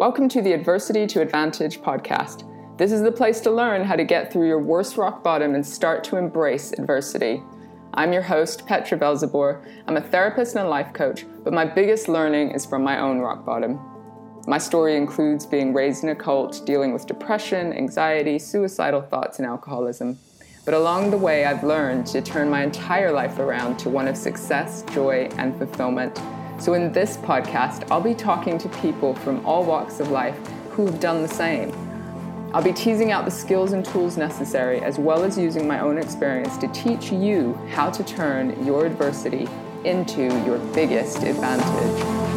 Welcome to the Adversity to Advantage podcast. This is the place to learn how to get through your worst rock bottom and start to embrace adversity. I'm your host, Petra Velzeboer. I'm a therapist and a life coach, but my biggest learning is from my own rock bottom. My story includes being raised in a cult, dealing with depression, anxiety, suicidal thoughts, and alcoholism. But along the way, I've learned to turn my entire life around to one of success, joy, and fulfillment. So, in this podcast, I'll be talking to people from all walks of life who have done the same. I'll be teasing out the skills and tools necessary, as well as using my own experience to teach you how to turn your adversity into your biggest advantage.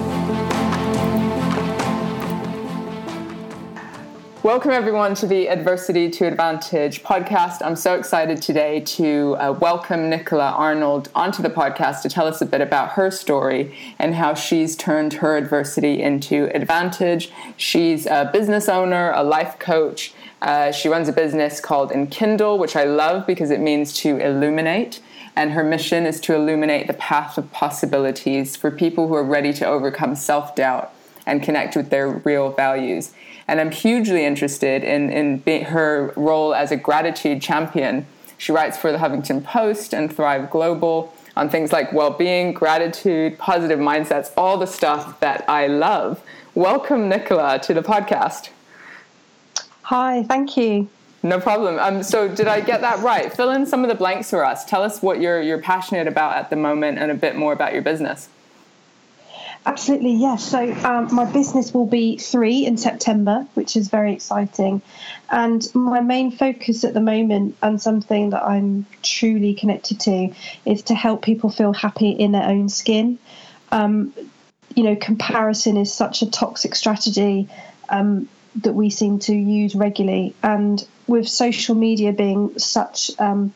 Welcome, everyone, to the Adversity to Advantage podcast. I'm so excited today to uh, welcome Nicola Arnold onto the podcast to tell us a bit about her story and how she's turned her adversity into advantage. She's a business owner, a life coach. Uh, she runs a business called Enkindle, which I love because it means to illuminate. And her mission is to illuminate the path of possibilities for people who are ready to overcome self doubt and connect with their real values and I'm hugely interested in, in her role as a gratitude champion. She writes for the Huffington Post and Thrive Global on things like well being, gratitude, positive mindsets, all the stuff that I love. Welcome, Nicola, to the podcast. Hi, thank you. No problem. Um, so, did I get that right? Fill in some of the blanks for us. Tell us what you're, you're passionate about at the moment and a bit more about your business. Absolutely, yes. So um, my business will be three in September, which is very exciting. And my main focus at the moment, and something that I'm truly connected to, is to help people feel happy in their own skin. Um, you know, comparison is such a toxic strategy um, that we seem to use regularly. And with social media being such um,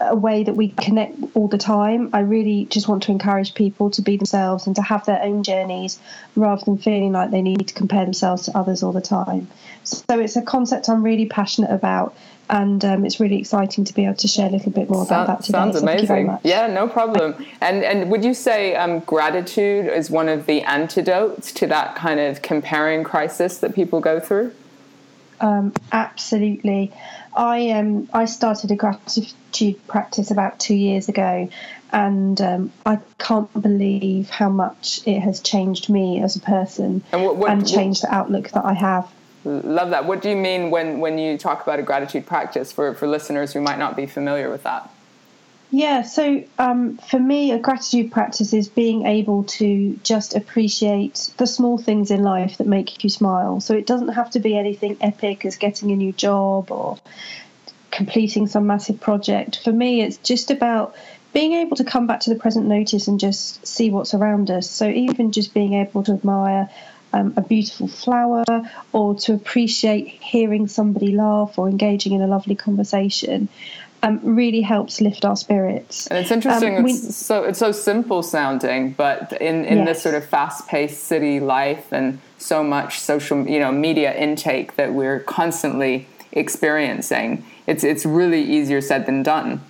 a way that we connect all the time. I really just want to encourage people to be themselves and to have their own journeys rather than feeling like they need to compare themselves to others all the time. So it's a concept I'm really passionate about. And um, it's really exciting to be able to share a little bit more about that today. Sounds so amazing. Yeah, no problem. And and would you say um, gratitude is one of the antidotes to that kind of comparing crisis that people go through? Um, absolutely. I um I started a gratitude practice about two years ago, and um, I can't believe how much it has changed me as a person and, what, what, and changed what, the outlook that I have. Love that. What do you mean when when you talk about a gratitude practice for for listeners who might not be familiar with that? Yeah, so um, for me, a gratitude practice is being able to just appreciate the small things in life that make you smile. So it doesn't have to be anything epic as getting a new job or completing some massive project. For me, it's just about being able to come back to the present notice and just see what's around us. So even just being able to admire um, a beautiful flower or to appreciate hearing somebody laugh or engaging in a lovely conversation um, really helps lift our spirits. And it's interesting. Um, we, it's so it's so simple sounding, but in in yes. this sort of fast paced city life and so much social you know media intake that we're constantly experiencing, it's it's really easier said than done.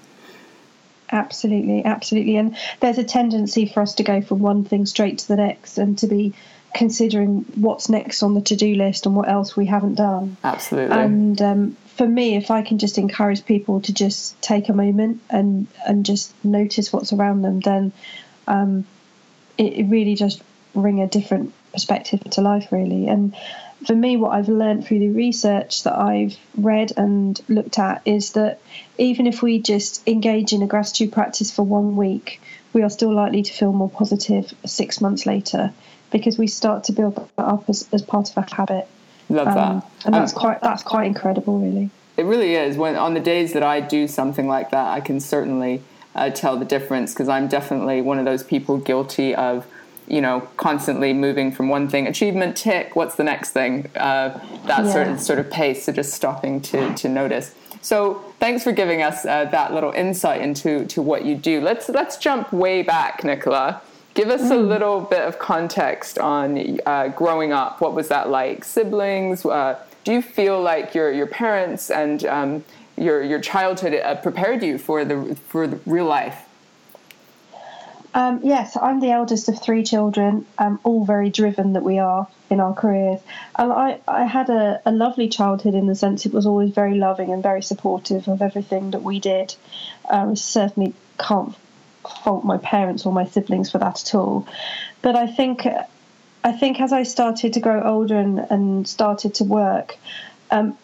Absolutely, absolutely. And there's a tendency for us to go from one thing straight to the next and to be considering what's next on the to-do list and what else we haven't done. Absolutely. And um, for me, if I can just encourage people to just take a moment and and just notice what's around them, then um, it, it, really just bring a different perspective to life, really. And for me, what I've learned through the research that I've read and looked at is that even if we just engage in a gratitude practice for one week, we are still likely to feel more positive six months later because we start to build that up as, as part of a habit. Love that, um, and that's um, quite that's quite incredible, really. It really is. When on the days that I do something like that, I can certainly uh, tell the difference because I'm definitely one of those people guilty of, you know, constantly moving from one thing, achievement tick. What's the next thing? Uh, that yeah. sort of sort of pace. So just stopping to to notice. So thanks for giving us uh, that little insight into to what you do. Let's let's jump way back, Nicola. Give us mm. a little bit of context on uh, growing up. What was that like? Siblings? Uh, do you feel like your your parents and um, your your childhood uh, prepared you for the for the real life? Um, yes, I'm the eldest of three children, um, all very driven that we are in our careers. And I, I had a, a lovely childhood in the sense it was always very loving and very supportive of everything that we did. Um, certainly can't fault my parents or my siblings for that at all. But I think I think as I started to grow older and, and started to work, um,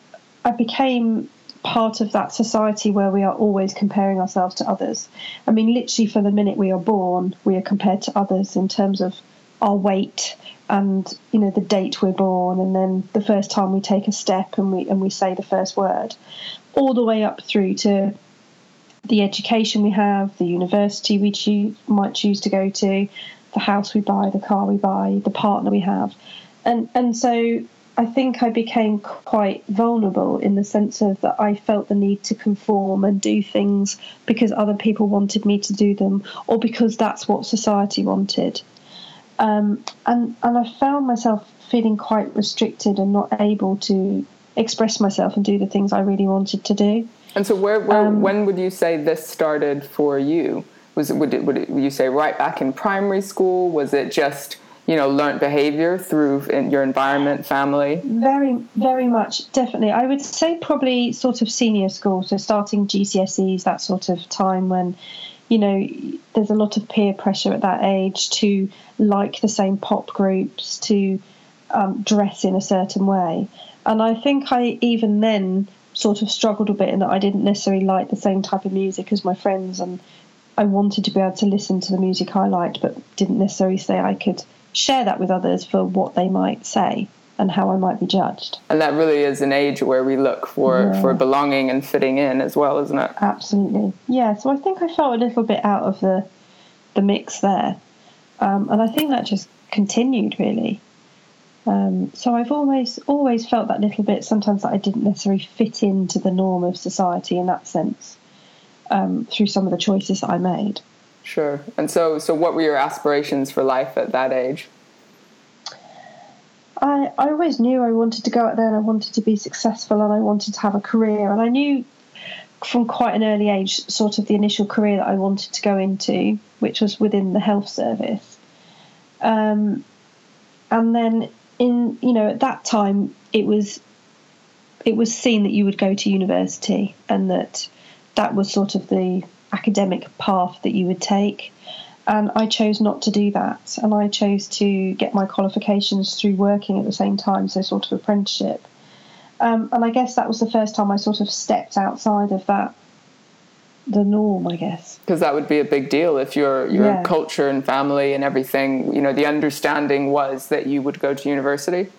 I became part of that society where we are always comparing ourselves to others. I mean, literally, from the minute we are born, we are compared to others in terms of our weight and you know the date we're born, and then the first time we take a step and we and we say the first word, all the way up through to the education we have, the university we might choose to go to, the house we buy, the car we buy, the partner we have, and and so I think I became quite vulnerable in the sense of that I felt the need to conform and do things because other people wanted me to do them or because that's what society wanted. Um, and and I found myself feeling quite restricted and not able to express myself and do the things I really wanted to do. And so, where, where um, when would you say this started for you? Was it, would it, would, it, would you say right back in primary school? Was it just you know learned behavior through in your environment, family? Very, very much, definitely. I would say probably sort of senior school, so starting GCSEs, that sort of time when you know there's a lot of peer pressure at that age to like the same pop groups, to um, dress in a certain way, and I think I even then sort of struggled a bit in that I didn't necessarily like the same type of music as my friends and I wanted to be able to listen to the music I liked, but didn't necessarily say I could share that with others for what they might say and how I might be judged. And that really is an age where we look for, yeah. for belonging and fitting in as well, isn't it? Absolutely. Yeah. So I think I felt a little bit out of the the mix there, um, and I think that just continued really. Um, so I've always always felt that little bit sometimes that I didn't necessarily fit into the norm of society in that sense um, through some of the choices that I made. Sure. And so, so what were your aspirations for life at that age? I, I always knew I wanted to go out there and I wanted to be successful and I wanted to have a career. And I knew from quite an early age, sort of the initial career that I wanted to go into, which was within the health service. Um, and then in you know at that time it was it was seen that you would go to university and that that was sort of the academic path that you would take. And I chose not to do that. And I chose to get my qualifications through working at the same time, so sort of apprenticeship. Um, and I guess that was the first time I sort of stepped outside of that the norm, I guess. Because that would be a big deal if your your yeah. culture and family and everything, you know, the understanding was that you would go to university.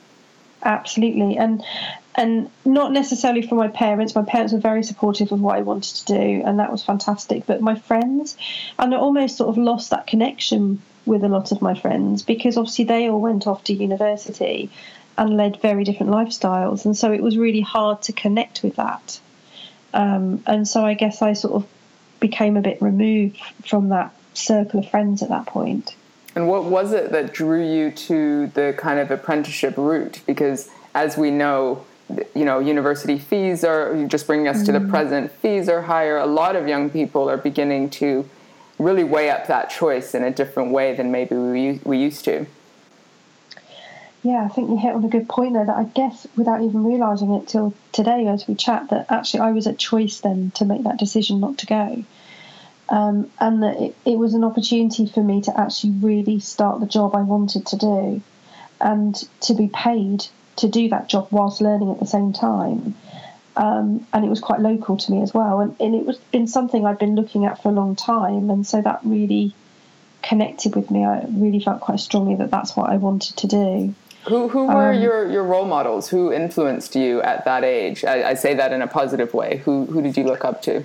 Absolutely, and and not necessarily for my parents. My parents were very supportive of what I wanted to do, and that was fantastic. But my friends, and I almost sort of lost that connection with a lot of my friends because obviously they all went off to university and led very different lifestyles, and so it was really hard to connect with that. Um, and so I guess I sort of became a bit removed from that circle of friends at that point. And what was it that drew you to the kind of apprenticeship route? Because as we know, you know, university fees are just bringing us mm. to the mm. present. Fees are higher. A lot of young people are beginning to really weigh up that choice in a different way than maybe we we used to. Yeah, I think you hit on a good point there. That I guess without even realizing it till today, as we chat, that actually I was at choice then to make that decision not to go, um, and that it, it was an opportunity for me to actually really start the job I wanted to do, and to be paid to do that job whilst learning at the same time. Um, and it was quite local to me as well. And, and it was been something I'd been looking at for a long time, and so that really connected with me. I really felt quite strongly that that's what I wanted to do. Who who were um, your, your role models? Who influenced you at that age? I, I, say that in a positive way. Who who did you look up to?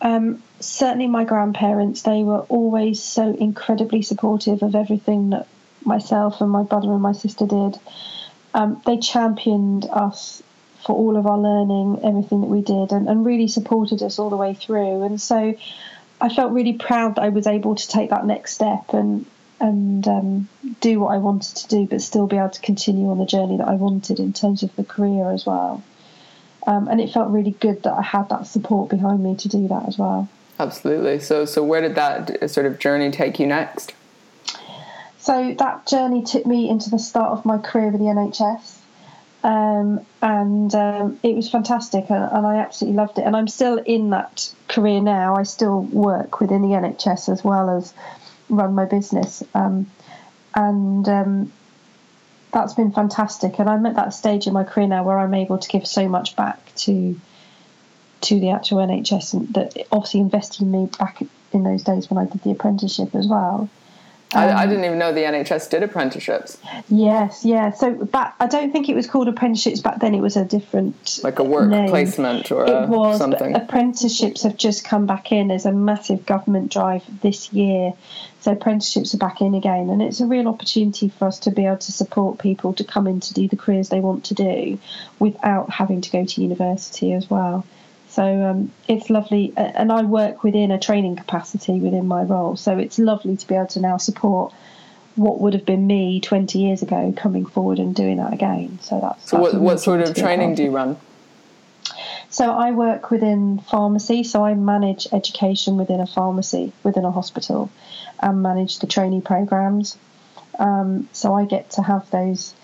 Um, certainly, my grandparents. They were always so incredibly supportive of everything that myself and my brother and my sister did um, they championed us for all of our learning, everything that we did, and, and really supported us all the way through. And so I felt really proud that I was able to take that next step and and um, do what I wanted to do, but still be able to continue on the journey that I wanted in terms of the career as well. Um, and it felt really good that I had that support behind me to do that as well. Absolutely. So, so where did that sort of journey take you next? So that journey took me into the start of my career with the NHS. Um, and um, it was fantastic, and, and, I absolutely loved it. And I'm still in that career now. I still work within the NHS as well as run my business, um, and um, that's been fantastic. And I'm at that stage in my career now where I'm able to give so much back to to the actual NHS, and that obviously invested in me back in those days when I did the apprenticeship as well. I, I, um, didn't even know the NHS did apprenticeships. Yes, yeah. So back, I don't think it was called apprenticeships back then. It was a different, like a work name. placement or it was, something. apprenticeships have just come back in. There's a massive government drive this year, so apprenticeships are back in again, and it's a real opportunity for us to be able to support people to come in to do the careers they want to do, without having to go to university as well. So um, it's lovely, and I work within a training capacity within my role. So it's lovely to be able to now support what would have been me 20 years ago coming forward and doing that again. So that's. So, that's what, what sort of training do you run? So I work within pharmacy. So I manage education within a pharmacy, within a hospital, and manage the trainee programs. Um, so I get to have those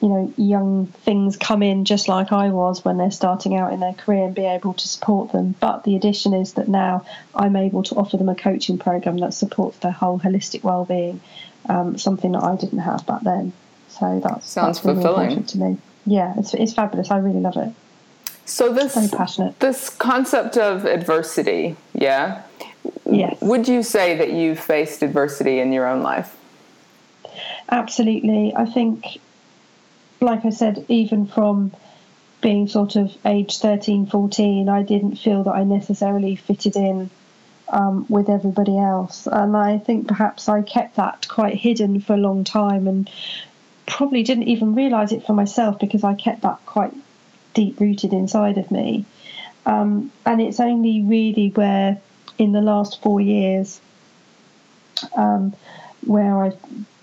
you know young things come in just like I was when they're starting out in their career and be able to support them. But the addition is that now I'm able to offer them a coaching program that supports their whole holistic well-being, um, something that I didn't have back then. So that's sounds that's really fulfilling to me. Yeah, it's it's fabulous. I really love it. So this very passionate. This concept of adversity, yeah. Yes. Would you say that you've faced adversity in your own life? Absolutely. I think like I said, even from being sort of age 13, 14, I didn't feel that I necessarily fitted in um, with everybody else. And I think perhaps I kept that quite hidden for a long time and probably didn't even realize it for myself because I kept that quite deep rooted inside of me. Um, and it's only really where in the last four years um, where I've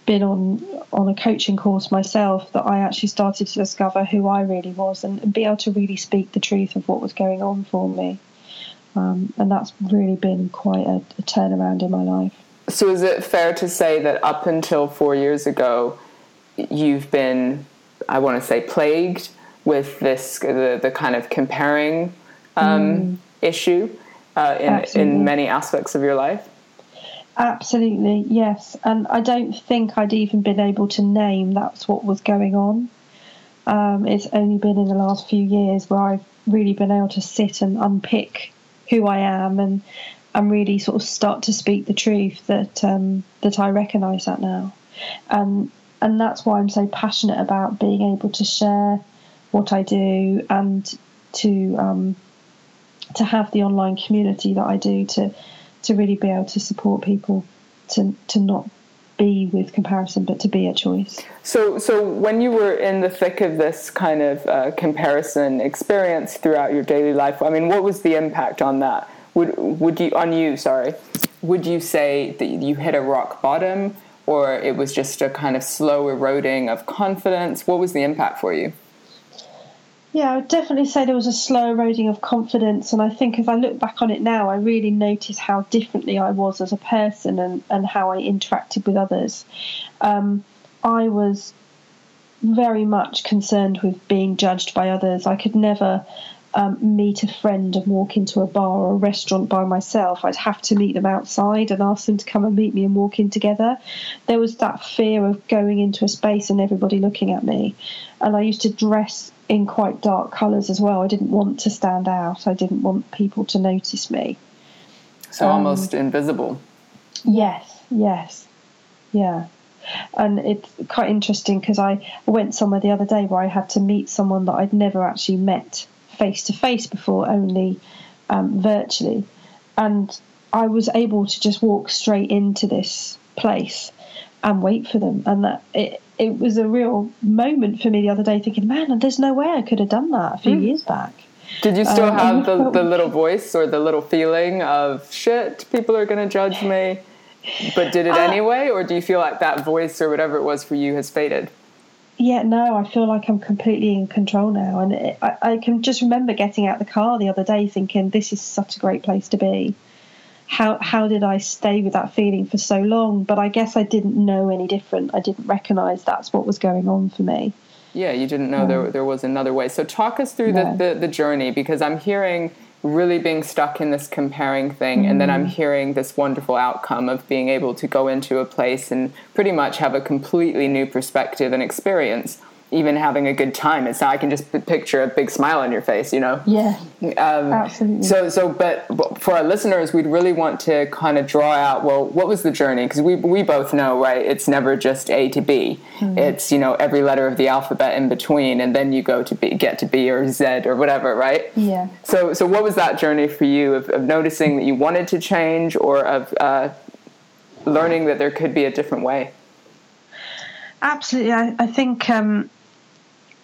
been on on a coaching course myself that I actually started to discover who I really was and, and be able to really speak the truth of what was going on for me. Um, and that's really been quite a, a turnaround in my life. So, is it fair to say that up until four years ago, you've been, I want to say, plagued with this the, the kind of comparing um, mm. issue uh, in in many aspects of your life? Absolutely, yes. And I don't think I'd even been able to name that's what was going on. Um, it's only been in the last few years where I've really been able to sit and unpick who I am and and really sort of start to speak the truth that um, that I recognise that now, and and that's why I'm so passionate about being able to share what I do and to um, to have the online community that I do to to really be able to support people to to not be with comparison, but to be a choice. So, so when you were in the thick of this kind of uh, comparison experience throughout your daily life, I mean, what was the impact on that? Would would you on you? Sorry, would you say that you hit a rock bottom, or it was just a kind of slow eroding of confidence? What was the impact for you? Yeah, I would definitely say there was a slow eroding of confidence. And I think if I look back on it now, I really notice how differently I was as a person and, and how I interacted with others. Um, I was very much concerned with being judged by others. I could never um, meet a friend and walk into a bar or a restaurant by myself. I'd have to meet them outside and ask them to come and meet me and walk in together. There was that fear of going into a space and everybody looking at me. And I used to dress in quite dark colours as well. I didn't want to stand out. I didn't want people to notice me. So um, almost invisible. Yes, yes, yeah. And it's quite interesting because I went somewhere the other day where I had to meet someone that I'd never actually met face to face before, only um, virtually. And I was able to just walk straight into this place and wait for them. And that it, it was a real moment for me the other day, thinking, man, there's no way I could have done that a few mm. years back. Did you still um, have the, the little voice or the little feeling of shit, people are going to judge me? But did it uh, anyway, or do you feel like that voice or whatever it was for you has faded? Yeah, no, I feel like I'm completely in control now. And it, I, I, can just remember getting out the car the other day thinking, this is such a great place to be. How how did I stay with that feeling for so long? But I guess I didn't know any different. I didn't recognize that's what was going on for me. Yeah, you didn't know there there was another way. So talk us through the, the, the journey because I'm hearing really being stuck in this comparing thing mm. and then i'm mm. hearing this wonderful outcome of being able to go into a place and pretty much have a completely new perspective and experience even having a good time. It's not, I can just picture a big smile on your face, you know? Yeah. Um, absolutely. So, so, but for our listeners, we'd really want to kind of draw out, well, what was the journey? Because we, we both know, right? It's never just A to B. Mm-hmm. It's, you know, every letter of the alphabet in between, and then you go to B, get to B or Z or whatever, right? Yeah. So, so what was that journey for you of, of noticing that you wanted to change or of uh, learning that there could be a different way? Absolutely. I, I think um,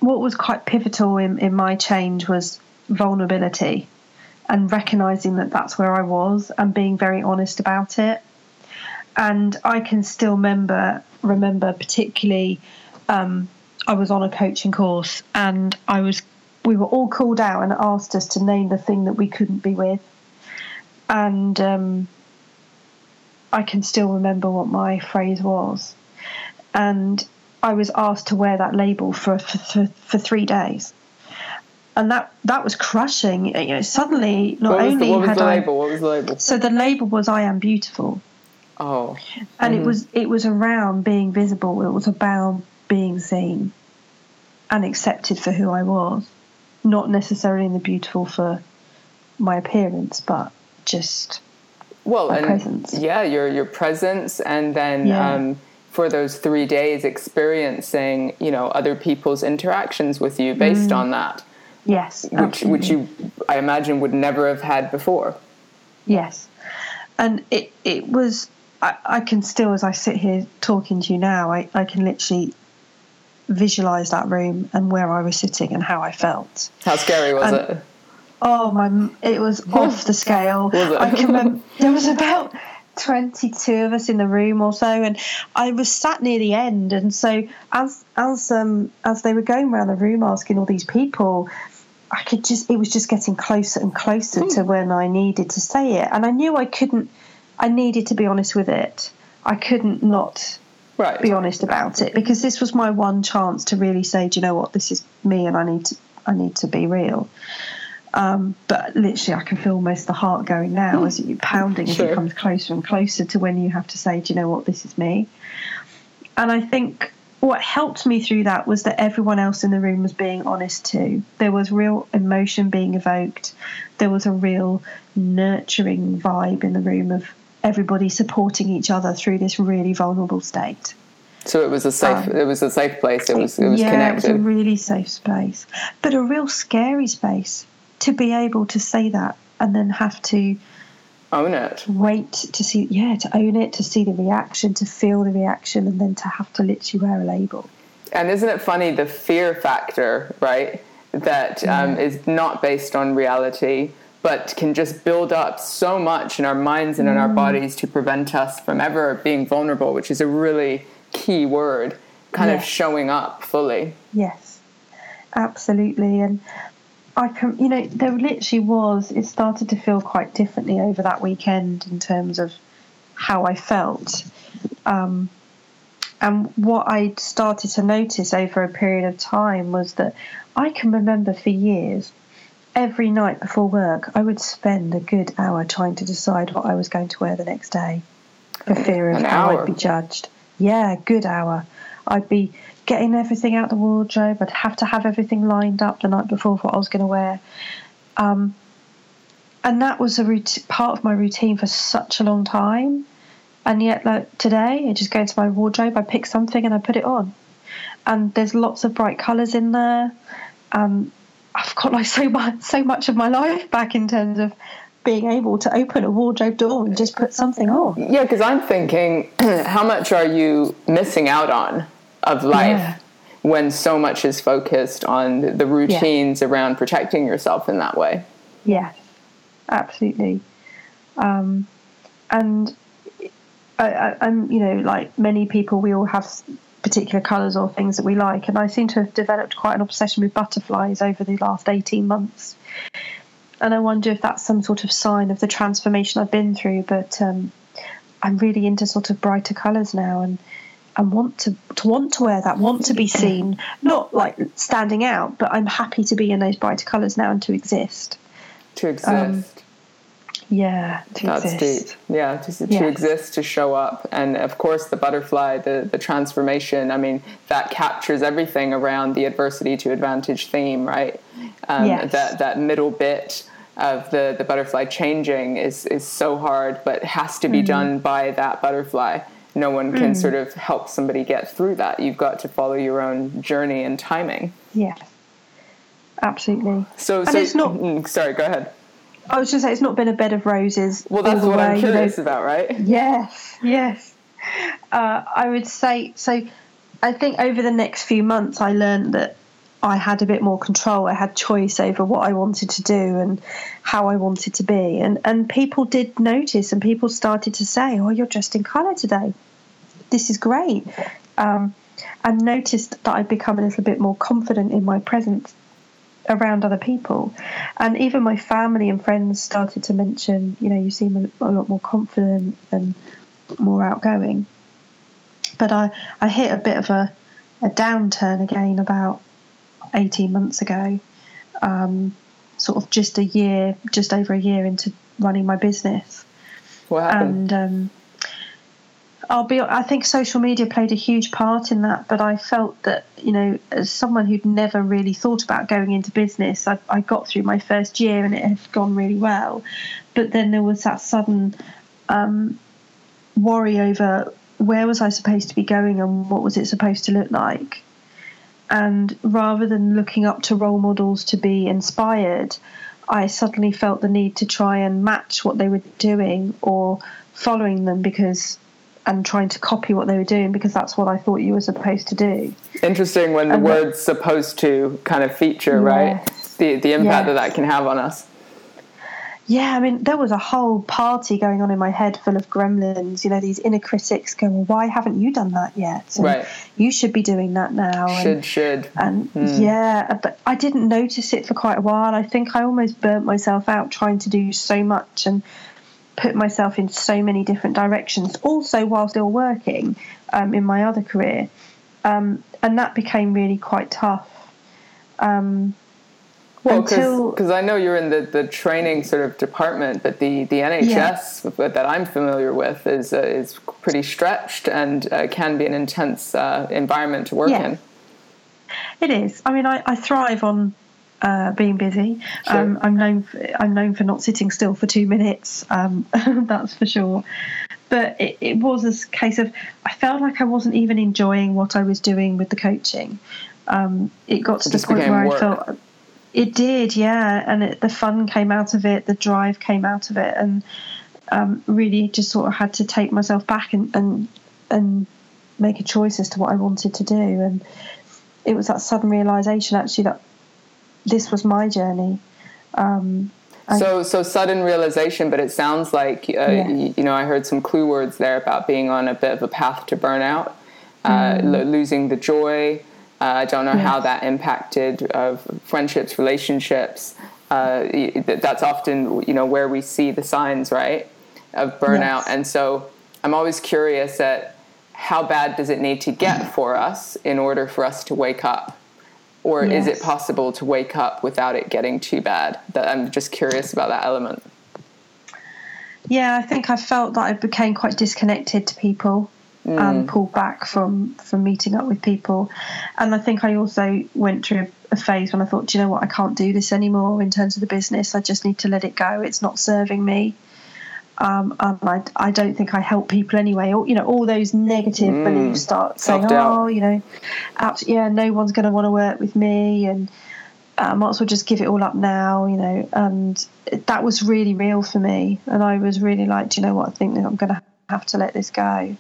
what was quite pivotal in, in my change was vulnerability and recognizing that that's where I was and being very honest about it. And I can still remember remember particularly um, I was on a coaching course and I was we were all called out and asked us to name the thing that we couldn't be with. And um, I can still remember what my phrase was. And I was asked to wear that label for for, for, for three days, and that that was crushing. You know, suddenly not only the, what had the I, label? What was the label? So the label was "I am beautiful." Oh, and mm. it was it was around being visible. It was about being seen and accepted for who I was, not necessarily in the beautiful for my appearance, but just well, my and presence. yeah, your your presence, and then. Yeah. Um, for those three days experiencing you know other people's interactions with you based mm. on that. Yes which absolutely. which you i imagine would never have had before. Yes. And it it was I, I can still as i sit here talking to you now I, I can literally visualize that room and where i was sitting and how i felt. How scary was and, it? Oh my it was off the scale. I can remember there was about 22 of us in the room or so and I was sat near the end and so as as um as they were going around the room asking all these people I could just it was just getting closer and closer to hmm. when I needed to say it and I knew I couldn't I needed to be honest with it I couldn't not right. be honest about it because this was my one chance to really say do you know what this is me and I need to I need to be real um, but literally, I can feel almost the heart going now as you pounding sure. as it comes closer and closer to when you have to say, "Do you know what? This is me." And I think what helped me through that was that everyone else in the room was being honest too. There was real emotion being evoked. There was a real nurturing vibe in the room of everybody supporting each other through this really vulnerable state. So it was a safe. Um, it was a safe place. It was. It was yeah, connected. it was a really safe space, but a real scary space to be able to say that and then have to own it. wait to see yeah to own it to see the reaction to feel the reaction and then to have to literally wear a label. And isn't it funny the fear factor right that um, is not based on reality but can just build up so much in our minds and in our mm. bodies to prevent us from ever being vulnerable which is a really key word kind yes. of showing up fully. Yes. Absolutely. And I can, you know, there literally was. It started to feel quite differently over that weekend in terms of how I felt, um, and what I started to notice over a period of time was that I can remember for years, every night before work, I would spend a good hour trying to decide what I was going to wear the next day, for fear of how I'd be judged. Yeah, good hour. I'd be getting everything out the wardrobe. I'd have to have everything lined up the night before for what I was going to wear. Um, and that was a part of my routine for such a long time. And yet, like today, I just go into my wardrobe, I pick something, and I put it on. And there's lots of bright colours in there. Um, I've got like so much, so much of my life back in terms of being able to open a wardrobe door and just put something on. Yeah, because I'm thinking, how much are you missing out on of life yeah. when so much is focused on the routines yeah. around protecting yourself in that way. Yeah, absolutely. Um, and I, am you know, like many people, we all have particular colours or things that we like, and I seem to have developed quite an obsession with butterflies over the last 18 months. and I wonder if that's some sort of sign of the transformation I've been through. But um, I'm really into sort of brighter colours now, and and want to to want to wear that, want to be seen, not like standing out, but I'm happy to be in those brighter colours now and to exist. To exist. Um, yeah, to That's exist. deep. Yeah, to, exist, to show up. And of course, the butterfly, the, the transformation, I mean, that captures everything around the adversity to advantage theme, right? Um, yes. That, that middle bit of the, the butterfly changing is, is so hard, but has to be mm-hmm. done by that butterfly. No one can mm. sort of help somebody get through that. You've got to follow your own journey and timing. Yeah, absolutely. So, and so it's not. Mm, sorry, go ahead. I was just say it's not been a bed of roses. Well, that's what way, I'm curious you know. about, right? Yes, yes. Uh, I would say so. I think over the next few months, I learned that I had a bit more control. I had choice over what I wanted to do and how I wanted to be. And and people did notice, and people started to say, "Oh, you're dressed in colour today. This is great." Um, and noticed that I'd become a little bit more confident in my presence around other people. And even my family and friends started to mention, you know, you seem a, a lot more confident and more outgoing. But I, I hit a bit of a, a downturn again about 18 months ago, um, sort of just a year, just over a year into running my business. What happened? And um, I'll be. I think social media played a huge part in that, but I felt that you know, as someone who'd never really thought about going into business, I, I got through my first year and it had gone really well, but then there was that sudden um, worry over where was I supposed to be going and what was it supposed to look like, and rather than looking up to role models to be inspired, I suddenly felt the need to try and match what they were doing or following them because and trying to copy what they were doing because that's what I thought you were supposed to do. Interesting when the and word's supposed to kind of feature, yes. right? The the impact yes. that that can have on us. Yeah, I mean, there was a whole party going on in my head full of gremlins. You know, these inner critics going, well, "Why haven't you done that yet?" And right. You should be doing that now. Should and, should. And mm. yeah, but I didn't notice it for quite a while. I think I almost burnt myself out trying to do so much and put myself in so many different directions, also while still working um, in my other career. Um, and that became really quite tough. Um, well, because I know you're in the, the training sort of department, but the, the NHS yeah. that I'm familiar with is uh, is pretty stretched and uh, can be an intense uh, environment to work yeah. in. It is. I mean, I, I thrive on uh, being busy. Sure. Um, I'm known for, I'm known for not sitting still for two minutes. Um, that's for sure. But it, it, was a case of I felt like I wasn't even enjoying what I was doing with the coaching. Um, it got to the point where work. I felt it did, yeah, and it, the fun came out of it, the drive came out of it, and um, really just sort of had to take myself back and, and and make a choice as to what I wanted to do. And it was that sudden realization actually that this was my journey. Um, so, so sudden realization, but it sounds like uh, yeah. you, you, know I heard some clue words there about being on a bit of a path to burnout, uh, mm. lo- losing the joy. Uh, I don't know how that impacted uh, friendships, relationships. Uh, that's often you know where we see the signs, right, of burnout. Yes. And so I'm always curious at how bad does it need to get for us in order for us to wake up or yes. is it possible to wake up without it getting too bad that i'm just curious about that element yeah i think i felt that i became quite disconnected to people mm. and pulled back from from meeting up with people and i think i also went through a phase when i thought do you know what i can't do this anymore in terms of the business i just need to let it go it's not serving me um, and I, I don't think I help people anyway. Or you know, all those negative mm. beliefs start saying, Self-doubt. "Oh, you know, yeah, no one's going to want to work with me," and uh, I might as well just give it all up now, you know. And that was really real for me, and I was really like, Do you know what? I think I'm going to have to let this go.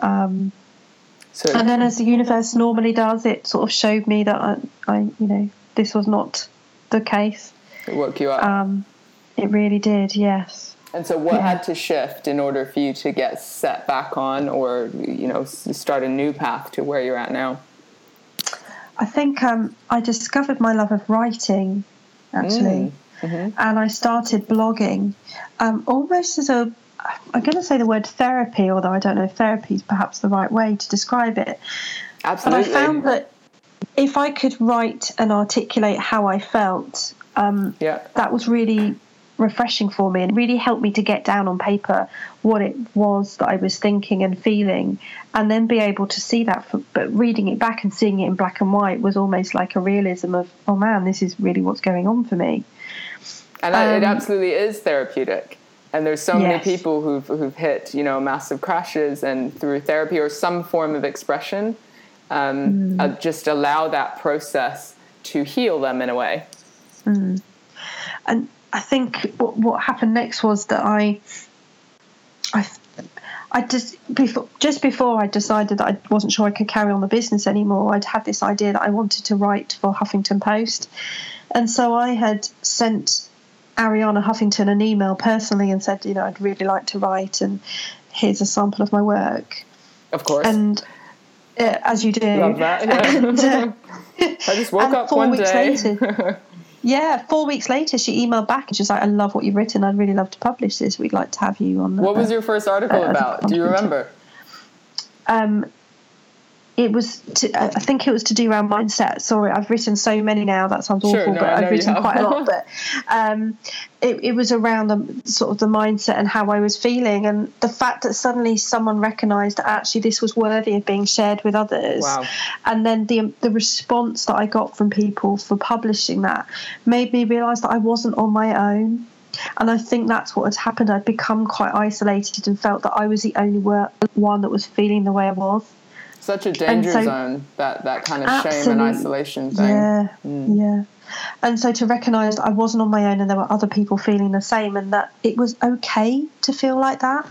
Um, so, and then, as the universe normally does, it sort of showed me that I, I you know, this was not the case. It woke you up. Um, it really did, yes. And so, what yeah. had to shift in order for you to get set back on, or you know, start a new path to where you're at now? I think um, I discovered my love of writing, actually. Mm. mm-hmm. and I started blogging um, almost as a I'm going to say the word therapy, although I don't know if therapy is perhaps the right way to describe it. Absolutely. But I found that if I could write and articulate how I felt, um, yeah. that was really refreshing for me and really helped me to get down on paper what it was that I was thinking and feeling, and then be able to see that. For, but reading it back and seeing it in black and white was almost like a realism of, oh man, this is really what's going on for me. And um, it absolutely is therapeutic. And there's so yes. many people who've who've hit you know massive crashes, and through therapy or some form of expression, um, mm. uh, just allow that process to heal them in a way. Mm. And I think what, what happened next was that I, I, I just before just before I decided that I wasn't sure I could carry on the business anymore. I'd had this idea that I wanted to write for Huffington Post, and so I had sent Arianna Huffington an email personally and said, you know, I'd really like to write, and here's a sample of my work. Of course. And uh, as you do. Love that. Yeah. and, uh, I just woke up one day. Later, yeah, four weeks later, she emailed back and she's like, "I love what you've written. I'd really love to publish this. We'd like to have you on." The, what was your first article uh, about? Do you remember? Um, it was to, I think it was to do around mindset. Sorry, I've written so many now that sounds sure, awful, no, but I've written quite a lot. But um, it, it, was around the sort of the mindset and how I was feeling, and the fact that suddenly someone recognised that actually this was worthy of being shared with others. Wow. And then the the response that I got from people for publishing that made me realise that I wasn't on my own. And I think that's what had happened. I'd become quite isolated and felt that I was the only one that was feeling the way I was such a danger so, zone that that kind of shame and isolation thing yeah mm. yeah and so to recognize i wasn't on my own and there were other people feeling the same and that it was okay to feel like that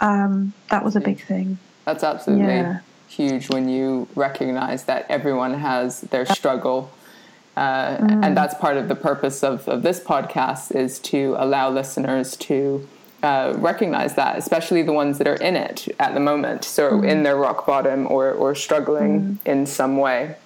um, that was a big thing that's absolutely yeah. huge when you recognize that everyone has their struggle uh, mm. and that's part of the purpose of, of this podcast is to allow listeners to uh, recognize that, especially the ones that are in it at the moment, so mm in their rock bottom or, or struggling mm in some way.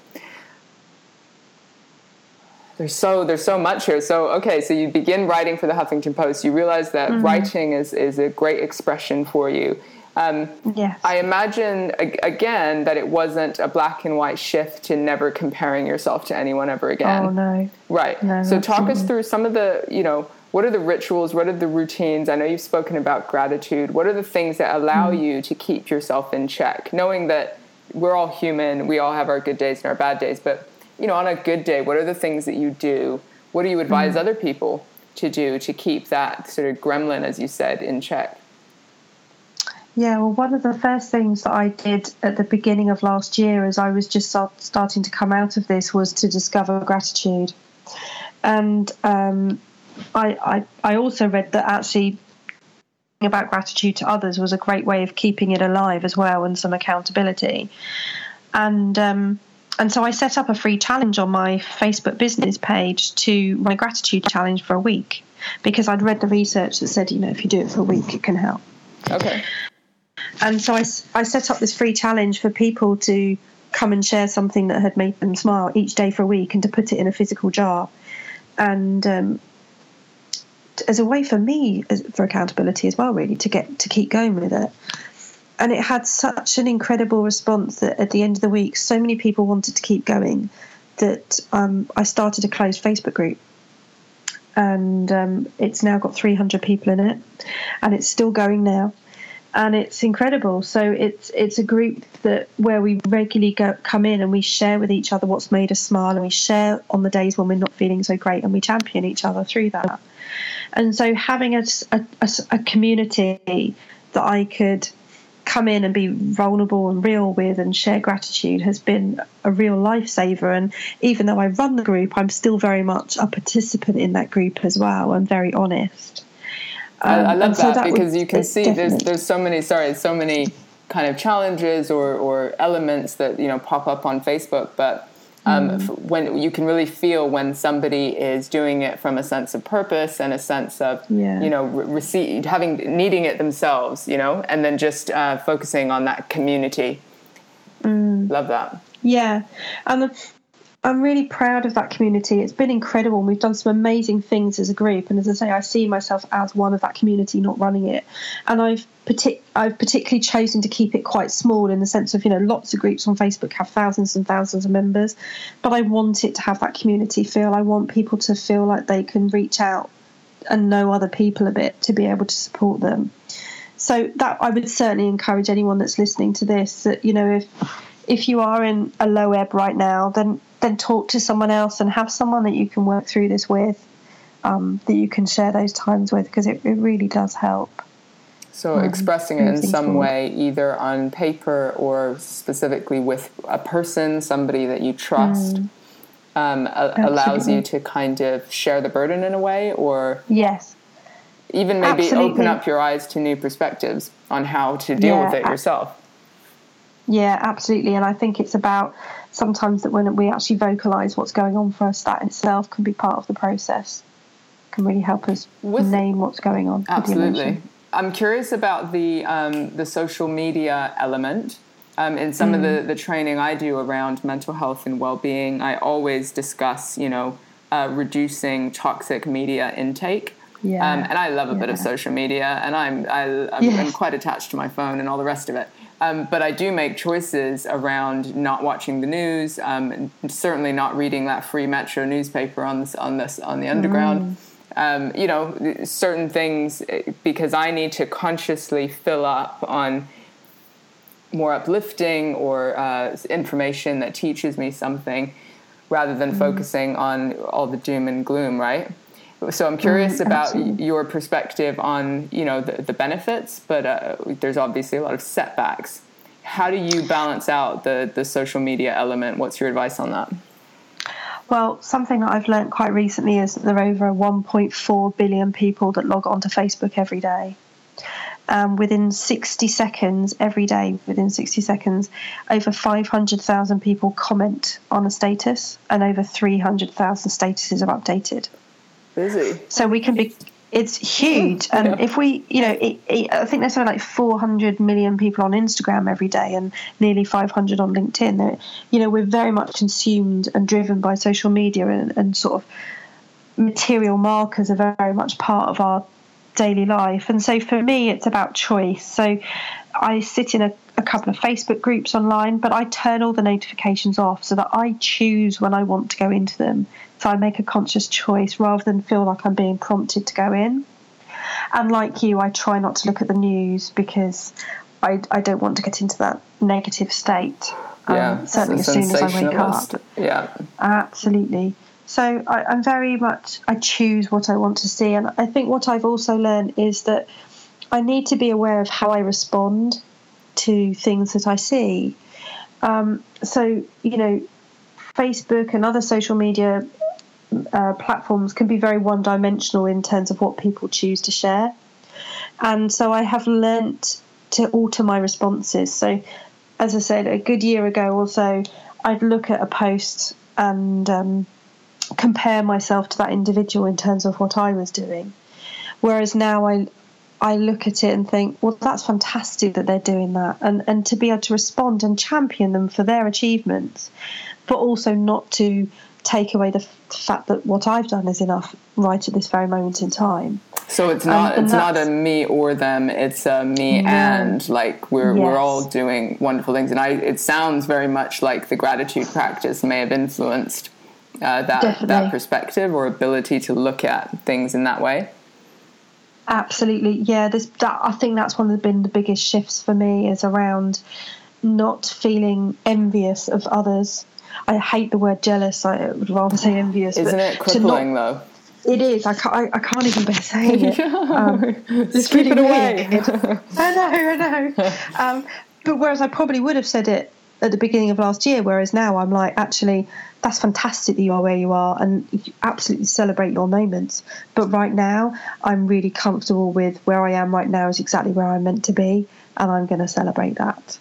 There's so there's so much here. So okay, so you begin writing for the Huffington Post. You realize that mm writing is is a great expression for you. Um, yes. I imagine again that it wasn't a black and white shift to never comparing yourself to anyone ever again. Oh no. Right. No, so talk us through some of the you know what are the rituals what are the routines i know you've spoken about gratitude what are the things that allow mm. you to keep yourself in check knowing that we're all human we all have our good days and our bad days but you know on a good day what are the things that you do what do you advise mm. other people to do to keep that sort of gremlin as you said in check yeah, well, one of the first things that I did at the beginning of last year, as I was just start, starting to come out of this, was to discover gratitude. And um, I, I, I also read that actually about gratitude to others was a great way of keeping it alive as well and some accountability. And um, and so I set up a free challenge on my Facebook business page to my gratitude challenge for a week because I'd read the research that said, you know, if you do it for a week, it can help. Okay. And so I, I set up this free challenge for people to come and share something that had made them smile each day for a week and to put it in a physical jar. And um, as a way for me for accountability as well, really to get to keep going with it. And it had such an incredible response that at the end of the week, so many people wanted to keep going that um, I started a closed Facebook group. And um, it's now got 300 people in it, and it's still going now and it's incredible. So it's it's a group that where we regularly go come in and we share with each other what's made us smile, and we share on the days when we're not feeling so great, and we champion each other through that. And so having a, a, a community that I could come in and be vulnerable and real with and share gratitude has been a real lifesaver. And even though I run the group, I'm still very much a participant in that group as well. I'm very honest. Um, I, I, um, love that, so that, because you can see there's there's so many sorry so many kind of challenges or, or elements that you know pop up on Facebook, but um, mm. when you can really feel when somebody is doing it from a sense of purpose and a sense of yeah. you know re- receive, having needing it themselves you know and then just uh, focusing on that community mm. love that yeah and I'm really proud of that community. It's been incredible. We've done some amazing things as a group, and as I say, I see myself as one of that community, not running it. And I've partic- I've particularly chosen to keep it quite small in the sense of you know lots of groups on Facebook have thousands and thousands of members, but I want it to have that community feel. I want people to feel like they can reach out and know other people a bit to be able to support them. So that I would certainly encourage anyone that's listening to this that you know if if you are in a low ebb right now, then then talk to someone else and have someone that you can work through this with, um, that you can share those times with, because it, it really does help. So um, expressing it in some way, either on paper or specifically with a person, somebody that you trust, mm. um, a- allows you to kind of share the burden in a way, or yes, even maybe Absolutely. open up your eyes to new perspectives on how to deal yeah, with it yourself. Yeah, absolutely. And I think it's about sometimes that when we actually vocalize what's going on for us, that itself can be part of the process, can really help us with, name what's going on. Absolutely. I'm curious about the um, the social media element. Um, in some mm. of the, mm. the training I do around mental health and well being, I always discuss, you know, uh, reducing toxic media intake. Yeah. Um, and I love a yeah. bit of social media, and I'm I, am yes. quite attached to my phone and all the rest of it. Um, but I do make choices around not watching the news, um, certainly not reading that free Metro newspaper on this, on this on the underground. Mm. Um, you know, certain things eh, because I need to consciously fill up on more uplifting or uh, information that teaches me something, rather than mm. focusing on all the doom and gloom. Right. So I'm curious mm, about your perspective on you know the, the benefits, but uh, there's obviously a lot of setbacks. How do you balance out the the social media element? What's your advice on that? Well, something that I've learned quite recently is that there are over 1.4 billion people that log onto Facebook every day. Um, within 60 seconds, every day, within 60 seconds, over 500,000 people comment on a status, and over 300,000 statuses are updated busy. So we can be. It's huge, mm, and yeah. if we, you know, it, it, I think there's something like 400 million people on Instagram every day, and nearly 500 on LinkedIn. They're, you know, we're very much consumed and driven by social media, and, and sort of material markers are very much part of our daily life. And so for me, it's about choice. So I sit in a, a, couple of Facebook groups online, but I turn all the notifications off so that I choose when I want to go into them. So I make a conscious choice rather than feel like I'm being prompted to go in. And like you, I try not to look at the news because I, I don't want to get into that negative state. Um, yeah, um, certainly as soon as I wake up. Yeah, absolutely. So I, I'm very much I choose what I want to see, and I think what I've also learned is that I need to be aware of how I respond to things that I see. Um, so you know, Facebook and other social media uh, platforms can be very one dimensional in terms of what people choose to share. And so I have learnt to alter my responses. So, as I said, a good year ago or so, I'd look at a post and um, compare myself to that individual in terms of what I was doing. Whereas now I I look at it and think, well, that's fantastic that they're doing that, and and to be able to respond and champion them for their achievements, but also not to take away the fact that what I've done is enough right at this very moment in time. So it's not um, it's not a me or them. It's a me and like we're yes. we're all doing wonderful things. And I it sounds very much like the gratitude practice may have influenced uh, that Definitely. that perspective or ability to look at things in that way. Absolutely, yeah. This that I think that's one of the been the biggest shifts for me is around not feeling envious of others I hate the word jealous. I would rather say envious. Isn't it crippling not, though? It is. I can't, I, I can't even bear saying it. Um, Just keep it away. I know, I know. Um, but whereas I probably would have said it at the beginning of last year, whereas now I'm like, actually, that's fantastic that you are where you are and you absolutely celebrate your moments. But right now, I'm really comfortable with where I am right now is exactly where I'm meant to be, and I'm going to celebrate that.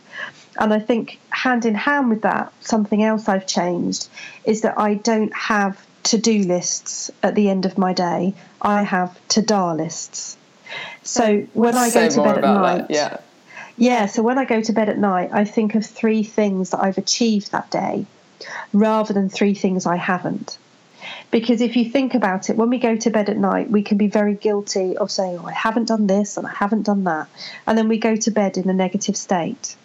And I think hand in hand with that, something else I've changed is that I don't have to do lists at the end of my day. I have ta-da lists. So when I go to bed at night, that. yeah. Yeah, so when I go to bed at night, I think of three things that I've achieved that day. Rather than three things I haven't. Because if you think about it, when we go to bed at night, we can be very guilty of saying, Oh, I haven't done this and I haven't done that. And then we go to bed in a negative state.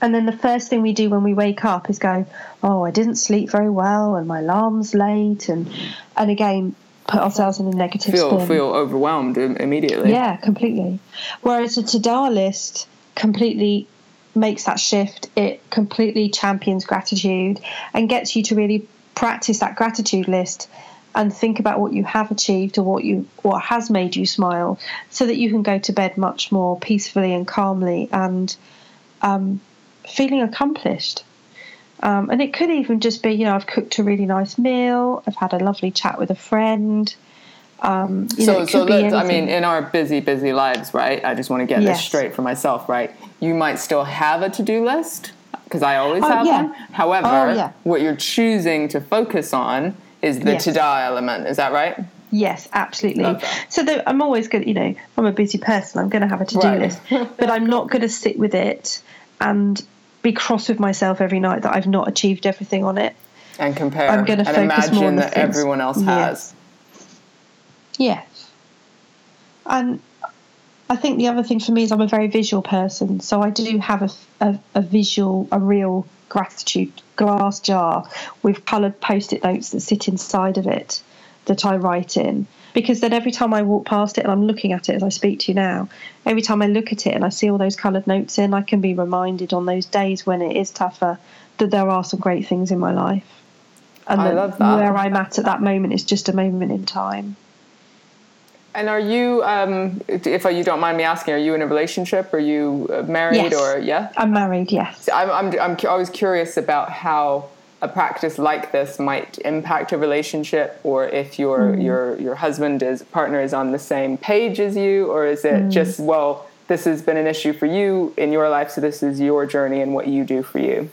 And then the first thing we do when we wake up is go, Oh, I didn't sleep very well and my alarm's late. And, and again, put ourselves in a negative feel spin. feel overwhelmed immediately. Yeah, completely. Whereas a to-do list completely makes that shift. It completely champions gratitude and gets you to really practice that gratitude list and think about what you have achieved or what you what has made you smile so that you can go to bed much more peacefully and calmly and um, feeling accomplished um, and it could even just be you know i've cooked a really nice meal i've had a lovely chat with a friend um, so, know, so I mean, in our busy, busy lives, right? I just want to get yes. this straight for myself, right? You might still have a to-do list because I always oh, have yeah. one. However, oh, yeah. what you're choosing to focus on is the yes. ta-da element. Is that right? Yes, absolutely. Okay. So the, I'm always good. You know, I'm a busy person. I'm going to have a to-do right. list, but I'm not going to sit with it and be cross with myself every night that I've not achieved everything on it. And compare. I'm going to focus more on that things. everyone else has. Yes. Yes. And I think the other thing for me is I'm a very visual person, so I do have a, a, a visual, a real gratitude glass jar with coloured post-it notes that sit inside of it that I write in. Because then every time I walk past it and I'm looking at it as I speak to you now, every time I look at it and I see all those coloured notes in, I can be reminded on those days when it is tougher that there are some great things in my life. And I that, where I'm at at that moment is just a moment in time. And are you, um, if you don't mind me asking, are you in a relationship? Are you uh, married yes. or yeah? I'm married. Yes. I'm, I'm, I'm always curious about how a practice like this might impact a relationship, or if your mm. your your husband is partner is on the same page as you, or is it mm. just well, this has been an issue for you in your life, so this is your journey and what you do for you.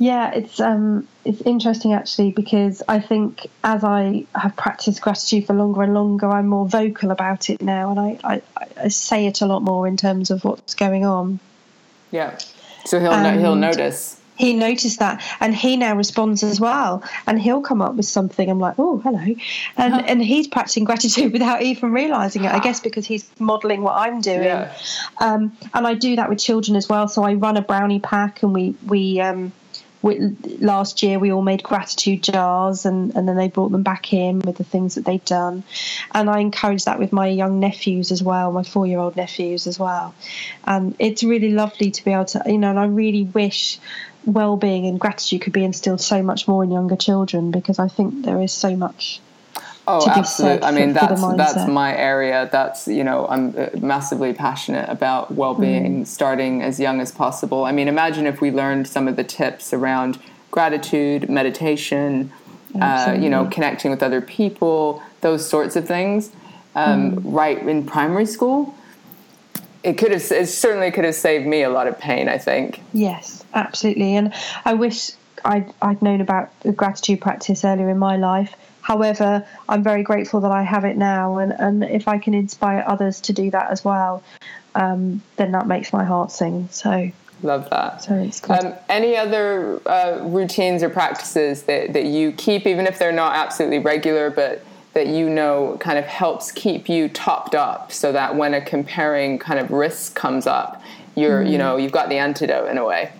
Yeah, it's um, it's interesting actually because I think as I have practiced gratitude for longer and longer, I'm more vocal about it now, and I, I, I say it a lot more in terms of what's going on. Yeah, so he'll no, he'll notice. He noticed that, and he now responds as well. And he'll come up with something. I'm like, oh, hello, and uh-huh. and he's practicing gratitude without even realizing it. I guess because he's modeling what I'm doing. Yeah. Um, and I do that with children as well. So I run a brownie pack, and we we um, we, last year we all made gratitude jars and, and then they brought them back in with the things that they'd done. And i encourage that with my young nephews as well my four year old nephews as well. And it's really lovely to be able to you know and i really wish well-being and gratitude could be instilled so much more in younger children because i think there is so much Oh, absolutely. I mean, that's that's my area. That's you know, I'm uh, massively passionate about well-being, mm. starting as young as possible. I mean, imagine if we learned some of the tips around gratitude, meditation, uh, you know, connecting with other people, those sorts of things, um, mm. right in primary school. It could have. It certainly could have saved me a lot of pain. I think. Yes, absolutely. And I wish I'd, I'd known about the gratitude practice earlier in my life However, I'm very grateful that I have it now, and, and if I can inspire others to do that as well, um, then that makes my heart sing. So love that. So it's good. Um, any other uh, routines or practices that, that you keep, even if they're not absolutely regular, but that you know kind of helps keep you topped up, so that when a comparing kind of risk comes up, you're mm. you know you've got the antidote in a way.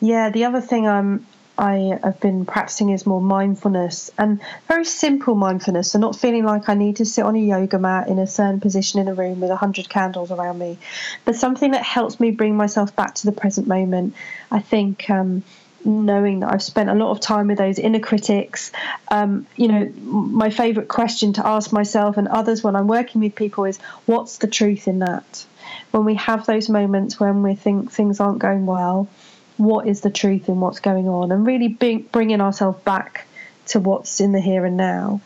Yeah, the other thing I'm I have been practicing is more mindfulness and very simple mindfulness. So not feeling like I need to sit on a yoga mat in a certain position in a room with a hundred candles around me, but something that helps me bring myself back to the present moment. I think. Um, knowing that I've spent a lot of time with those inner critics. Um, you know, my favourite question to ask myself and others when I'm working with people is, what's the truth in that? When we have those moments when we think things aren't going well, what is the truth in what's going on and really bring, bringing ourselves back to what's in the here and now.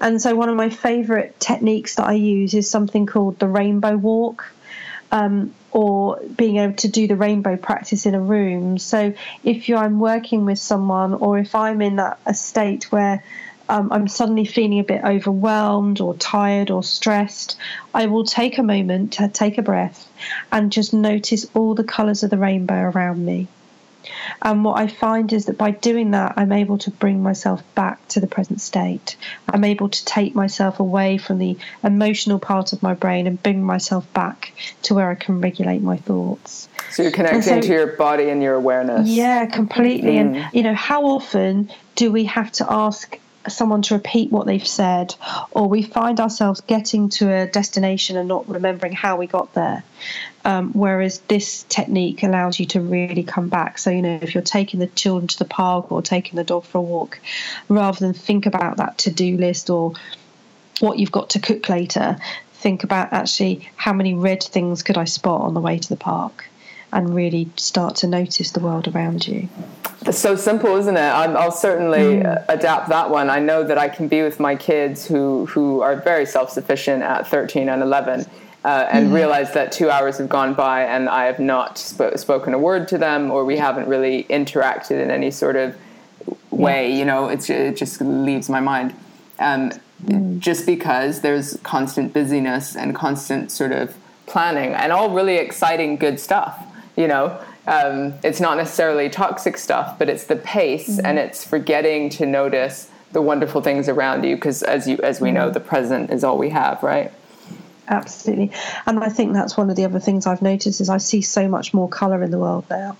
And so, one of my favourite techniques that I use is something called the rainbow walk. Um, or being able to do the rainbow practice in a room. So if I'm working with someone, or if I'm in that a state where um, I'm suddenly feeling a bit overwhelmed or tired or stressed, I will take a moment to take a breath and just notice all the colours of the rainbow around me And what I find is that by doing that, I'm able to bring myself back to the present state. I'm able to take myself away from the emotional part of my brain and bring myself back to where I can regulate my thoughts. So you're connecting so, to your body and your awareness. Yeah, completely. Mm. And, you know, how often do we have to ask someone to repeat what they've said, or we find ourselves getting to a destination and not remembering how we got there. Um, whereas this technique allows you to really come back. So, you know, if you're taking the children to the park or taking the dog for a walk, rather than think about that to do list or what you've got to cook later, think about actually how many red things could I spot on the way to the park and really start to notice the world around you. It's so simple, isn't it? i will certainly mm. adapt that one. I know that I can be with my kids who, who are very self sufficient at 13 and 11. Uh, and mm. realize that two hours have gone by and I have not sp- spoken a word to them, or we haven't really interacted in any sort of way. Yeah. You know, it just leaves my mind. Um, mm. Just because there's constant busyness and constant sort of planning, and all really exciting, good stuff you know um, it's not necessarily toxic stuff but it's the pace mm-hmm. and it's forgetting to notice the wonderful things around you because as you as we know mm-hmm. the present is all we have right absolutely and i think that's one of the other things i've noticed is i see so much more color in the world now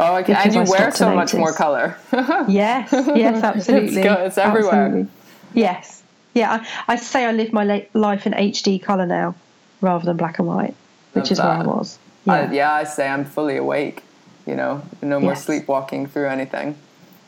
oh okay. and you I wear so much more color yes yes absolutely it's, it's everywhere absolutely. yes yeah I, I, say i live my life in hd color now rather than black and white which Love is that. where i was yeah. I, yeah, I say I'm fully awake. You know, no more yes. sleepwalking through anything,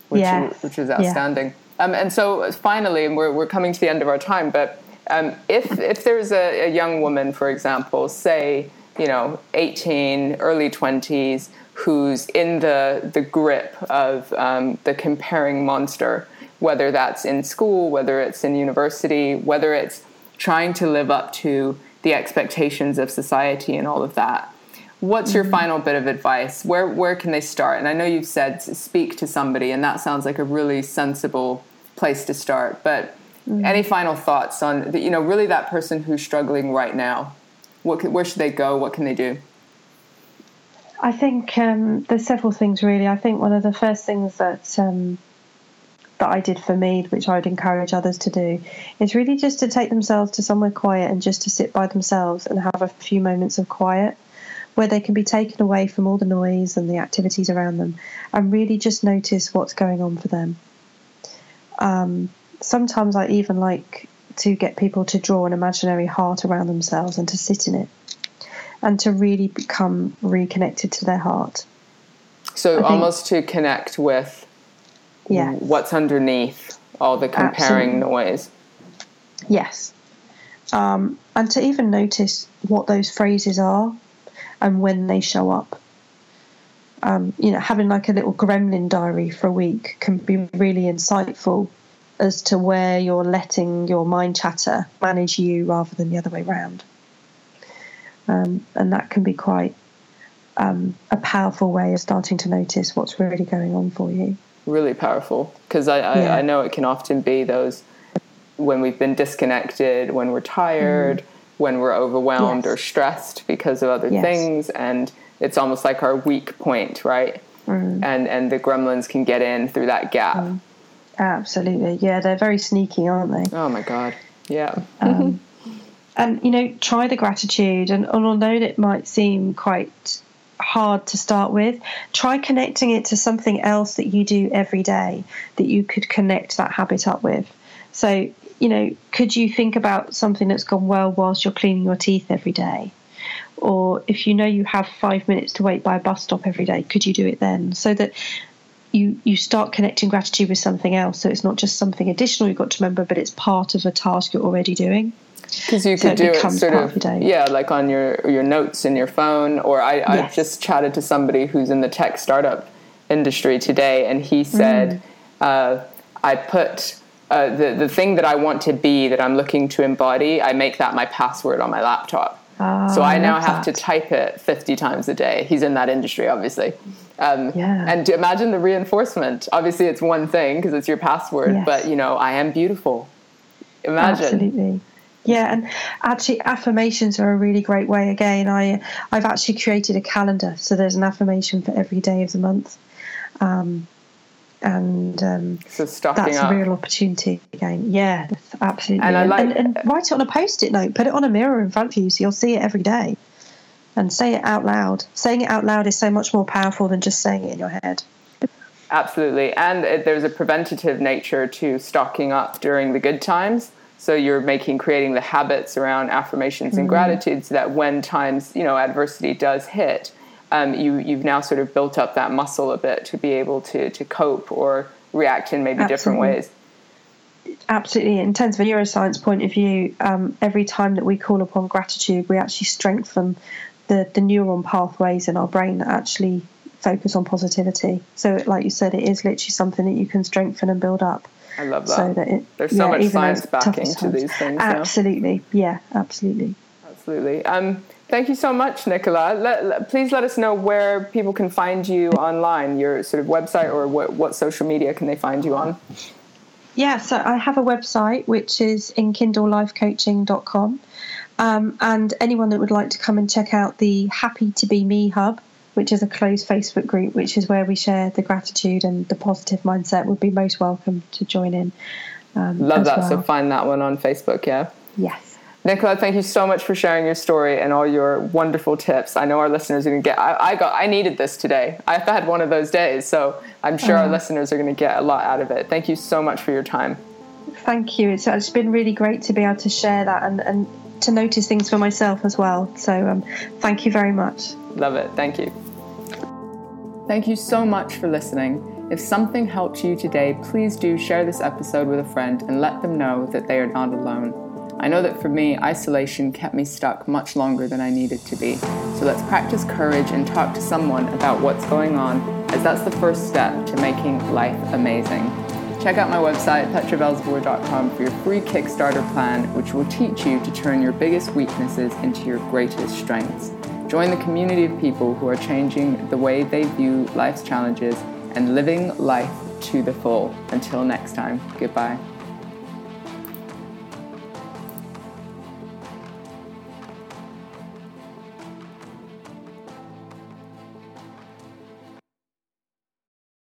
which yes. is, which is outstanding. Yeah. Um, and so finally, we're we're coming to the end of our time. But um, if if there's a, a young woman, for example, say you know, 18, early 20s, who's in the the grip of um, the comparing monster, whether that's in school, whether it's in university, whether it's trying to live up to the expectations of society and all of that What's your final bit of advice? Where where can they start? And I know you've said speak to somebody, and that sounds like a really sensible place to start. But mm-hmm. any final thoughts on the, you know really that person who's struggling right now? What where should they go? What can they do? I think um, there's several things really. I think one of the first things that um, that I did for me, which I would encourage others to do, is really just to take themselves to somewhere quiet and just to sit by themselves and have a few moments of quiet where they can be taken away from all the noise and the activities around them and really just notice what's going on for them. Um, sometimes I even like to get people to draw an imaginary heart around themselves and to sit in it and to really become reconnected to their heart. So almost to connect with yeah. what's underneath all the comparing Absolutely. noise. Yes. Um, and to even notice what those phrases are and when they show up. Um, you know, having like a little gremlin diary for a week can be really insightful as to where you're letting your mind chatter manage you rather than the other way around. Um, and that can be quite um, a powerful way of starting to notice what's really going on for you. Really powerful because I, I, yeah. I, know it can often be those when we've been disconnected, when we're tired. Mm when we're overwhelmed yes. or stressed because of other yes. things and it's almost like our weak point right mm. and and the gremlins can get in through that gap mm. absolutely yeah they're very sneaky aren't they oh my god yeah um, and you know try the gratitude and, and although it might seem quite hard to start with try connecting it to something else that you do every day that you could connect that habit up with so you know, could you think about something that's gone well whilst you're cleaning your teeth every day? Or if you know you have five minutes to wait by a bus stop every day, could you do it then? So that you you start connecting gratitude with something else. So it's not just something additional you've got to remember, but it's part of a task you're already doing. Because you could so do it, sort of, of yeah, like on your your notes in your phone. Or I, yes. I just chatted to somebody who's in the tech startup industry today, and he said, mm. uh, I put uh, the, the thing that I want to be, that I'm looking to embody, I make that my password on my laptop. Oh, so I now have that. to type it 50 times a day. He's in that industry, obviously. Um, yeah. And imagine the reinforcement. Obviously, it's one thing because it's your password, yes. but you know, I am beautiful. Imagine. Absolutely. Yeah, and actually, affirmations are a really great way. Again, I I've actually created a calendar, so there's an affirmation for every day of the month, um, and um, so stocking that's up. a real opportunity again. Yeah, absolutely. And I like- and, and write it on a post-it note. Put it on a mirror in front of you, so you'll see it every day, and say it out loud. Saying it out loud is so much more powerful than just saying it in your head. Absolutely. And it, there's a preventative nature to stocking up during the good times. So you're making, creating the habits around affirmations and gratitude so that when times, you know, adversity does hit, um, you, you've now sort of built up that muscle a bit to be able to, to cope or react in maybe different ways. Absolutely. In terms of a neuroscience point of view, um, every time that we call upon gratitude, we actually strengthen the, the neuron pathways in our brain that actually focus on positivity. So, like you said, it is literally something that you can strengthen and build up. I love that. So that it, There's so yeah, much science backing to these things now. Absolutely. Yeah, absolutely. Absolutely. Um, thank you so much, Nicola. Let, let- please let us know where people can find you online, your sort of website, or what, what social media can they find you on? Yeah, so I have a website which is inkindlelifecoaching.com. Um, and anyone that would like to come and check out the Happy to Be Me Hub, which is a closed Facebook group, which is where we share the gratitude and the positive mindset, would be most welcome to join in. Um, Love that. So find that one on Facebook, yeah. yes. Nicola, thank you so much for sharing your story and all your wonderful tips. I know our listeners are going to get. I, I got. I needed this today. I've had one of those days, so I'm sure our Oh. listeners are going to get a lot out of it. Thank you so much for your time. Thank you. It's, it's been really great to be able to share that and, and to notice things for myself as well. So um, thank you very much. Love it. Thank you. Thank you so much for listening. If something helped you today, please do share this episode with a friend and let them know that they are not alone. I know that for me, isolation kept me stuck much longer than I needed to be. So let's practice courage and talk to someone about what's going on, as that's the first step to making life amazing. Check out my website, petravelzeboer.com, for your free Kickstarter plan, which will teach you to turn your biggest weaknesses into your greatest strengths. Join the community of people who are changing the way they view life's challenges and living life to the full. Until next time, goodbye.